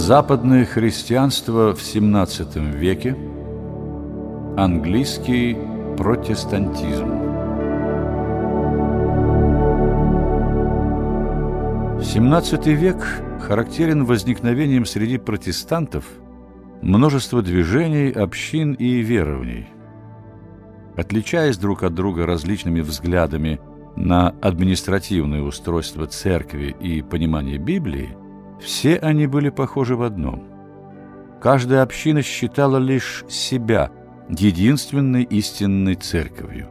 Западное христианство в XVII веке, английский протестантизм. XVII век характерен возникновением среди протестантов множества движений, общин и верований. Отличаясь друг от друга различными взглядами на административное устройство церкви и понимание Библии, все они были похожи в одном. Каждая община считала лишь себя единственной истинной церковью.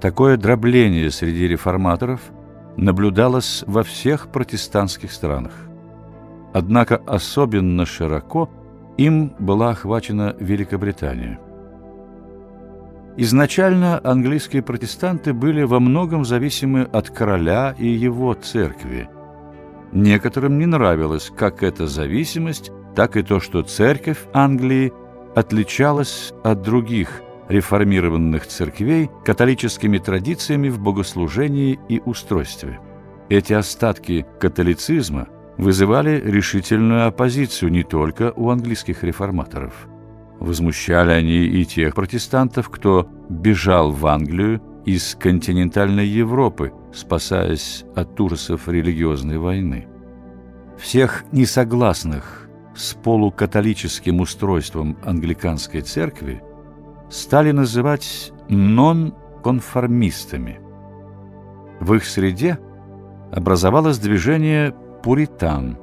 Такое дробление среди реформаторов наблюдалось во всех протестантских странах. Однако особенно широко им была охвачена Великобритания. Изначально английские протестанты были во многом зависимы от короля и его церкви – Некоторым не нравилось как эта зависимость, так и то, что церковь Англии отличалась от других реформированных церквей католическими традициями в богослужении и устройстве. Эти остатки католицизма вызывали решительную оппозицию не только у английских реформаторов. Возмущали они и тех протестантов, кто бежал в Англию из континентальной Европы, спасаясь от ужасов религиозной войны. Всех несогласных с полукатолическим устройством англиканской церкви стали называть нон-конформистами. В их среде образовалось движение «пуритан»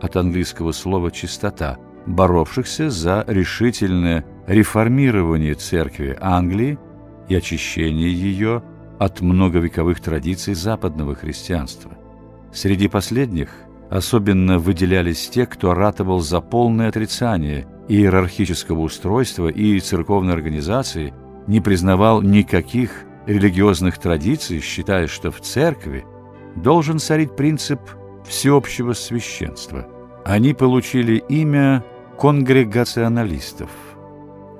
от английского слова «чистота», боровшихся за решительное реформирование церкви Англии и очищение ее от многовековых традиций западного христианства. Среди последних особенно выделялись те, кто ратовал за полное отрицание иерархического устройства и церковной организации, не признавал никаких религиозных традиций, считая, что в церкви должен царить принцип всеобщего священства. Они получили имя конгрегационалистов –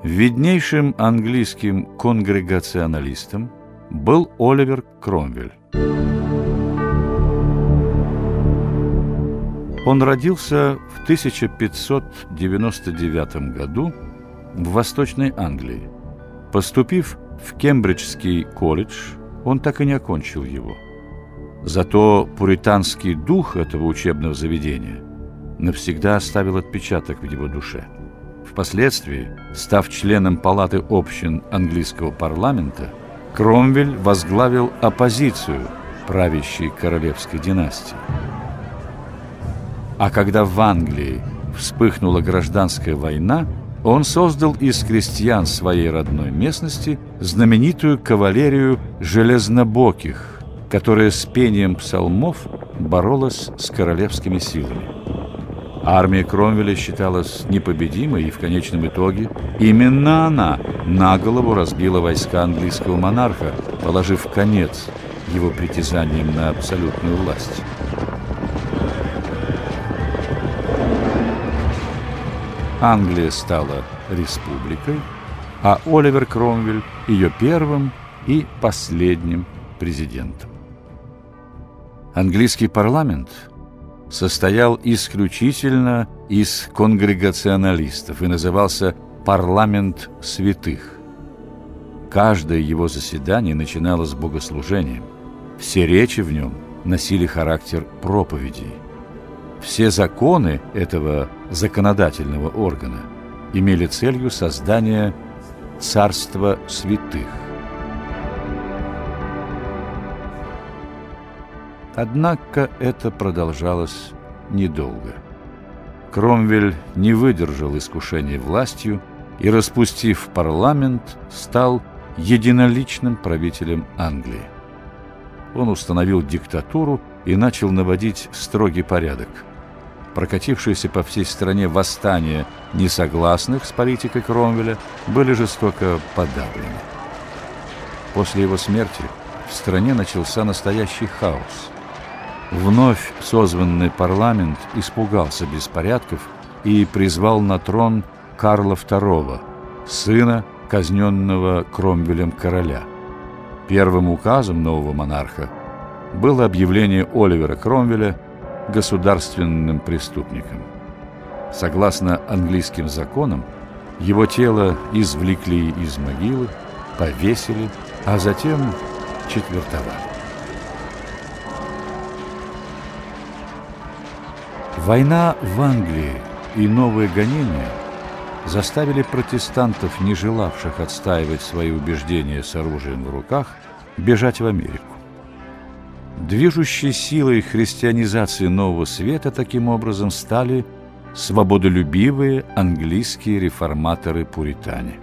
Виднейшим английским конгрегационалистом был Оливер Кромвель. Он родился в 1599 году в Восточной Англии. Поступив в Кембриджский колледж, он так и не окончил его. Зато пуританский дух этого учебного заведения навсегда оставил отпечаток в его душе – Впоследствии, став членом Палаты общин английского парламента, Кромвель возглавил оппозицию правящей королевской династии. А когда в Англии вспыхнула гражданская война, он создал из крестьян своей родной местности знаменитую кавалерию железнобоких, которая с пением псалмов боролась с королевскими силами. Армия Кромвеля считалась непобедимой, и в конечном итоге именно она на голову разбила войска английского монарха, положив конец его притязаниям на абсолютную власть. Англия стала республикой, а Оливер Кромвель ее первым и последним президентом. Английский парламент – состоял исключительно из конгрегационалистов и назывался «Парламент святых». Каждое его заседание начиналось с богослужением. Все речи в нем носили характер проповедей. Все законы этого законодательного органа имели целью создания царства святых. Однако это продолжалось недолго. Кромвель не выдержал искушения властью и, распустив парламент, стал единоличным правителем Англии. Он установил диктатуру и начал наводить строгий порядок. Прокатившиеся по всей стране восстания несогласных с политикой Кромвеля были жестоко подавлены. После его смерти в стране начался настоящий хаос – Вновь созванный парламент испугался беспорядков и призвал на трон Карла II, сына казненного Кромвелем короля. Первым указом нового монарха было объявление Оливера Кромвеля государственным преступником. Согласно английским законам, его тело извлекли из могилы, повесили, а затем четвертовали. Война в Англии и новые гонения заставили протестантов, не желавших отстаивать свои убеждения с оружием в руках, бежать в Америку. Движущей силой христианизации Нового Света таким образом стали свободолюбивые английские реформаторы-пуритане.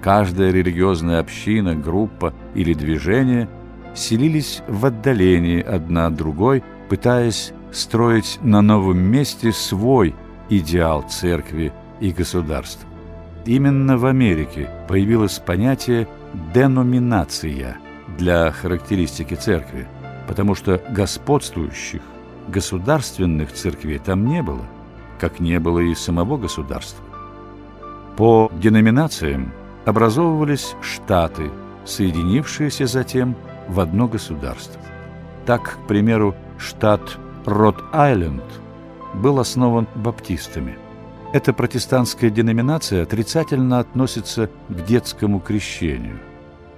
Каждая религиозная община, группа или движение селились в отдалении одна от другой, пытаясь строить на новом месте свой идеал церкви и государства. Именно в Америке появилось понятие «деноминация» для характеристики церкви, потому что господствующих государственных церквей там не было, как не было и самого государства. По деноминациям образовывались штаты, соединившиеся затем в одно государство. Так, к примеру, штат Рот-Айленд был основан баптистами. Эта протестантская деноминация отрицательно относится к детскому крещению.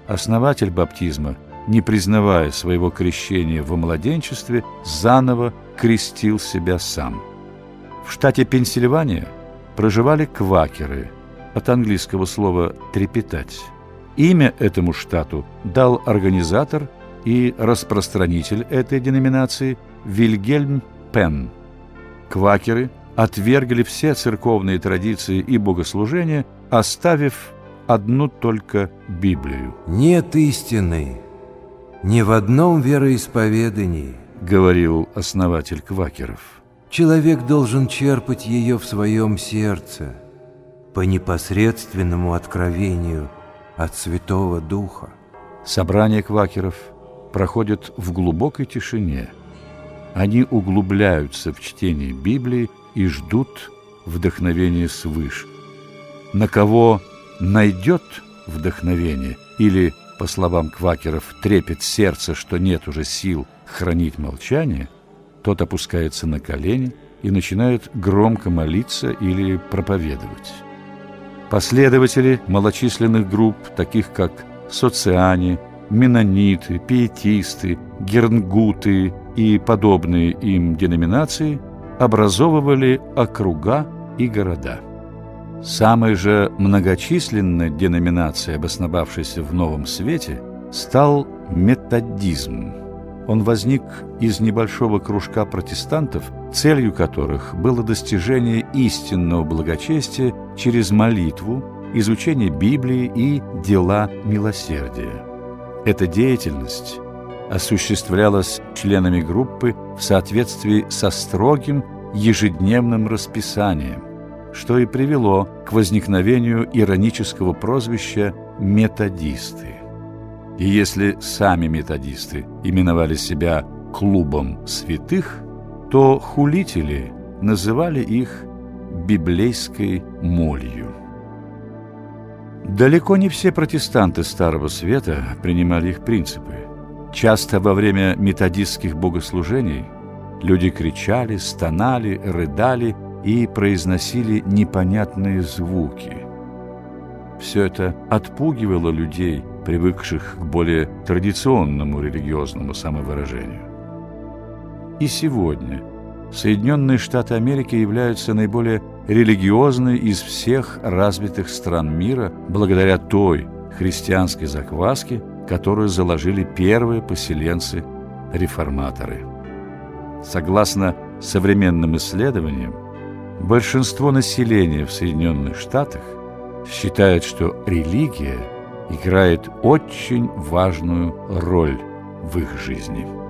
Основатель баптизма, не признавая своего крещения во младенчестве, заново крестил себя сам. В штате Пенсильвания проживали квакеры, от английского слова «трепетать». Имя этому штату дал организатор и распространитель этой деноминации Вильгельм Пен. Квакеры отвергли все церковные традиции и богослужения, оставив одну только Библию. «Нет истины ни в одном вероисповедании», — говорил основатель квакеров. «Человек должен черпать ее в своем сердце по непосредственному откровению от Святого Духа». Собрание квакеров проходит в глубокой тишине — они углубляются в чтение Библии и ждут вдохновения свыше. На кого найдет вдохновение или, по словам квакеров, трепет сердце, что нет уже сил хранить молчание, тот опускается на колени и начинает громко молиться или проповедовать. Последователи малочисленных групп, таких как социане, менониты, пиетисты, гернгуты и подобные им деноминации образовывали округа и города. Самой же многочисленной деноминацией, обосновавшейся в Новом Свете, стал методизм. Он возник из небольшого кружка протестантов, целью которых было достижение истинного благочестия через молитву, изучение Библии и дела милосердия. Эта деятельность осуществлялась членами группы в соответствии со строгим ежедневным расписанием, что и привело к возникновению иронического прозвища «методисты». И если сами методисты именовали себя «клубом святых», то хулители называли их «библейской молью». Далеко не все протестанты Старого Света принимали их принципы. Часто во время методистских богослужений люди кричали, стонали, рыдали и произносили непонятные звуки. Все это отпугивало людей, привыкших к более традиционному религиозному самовыражению. И сегодня Соединенные Штаты Америки являются наиболее религиозной из всех развитых стран мира благодаря той христианской закваске, которую заложили первые поселенцы-реформаторы. Согласно современным исследованиям, большинство населения в Соединенных Штатах считает, что религия играет очень важную роль в их жизни.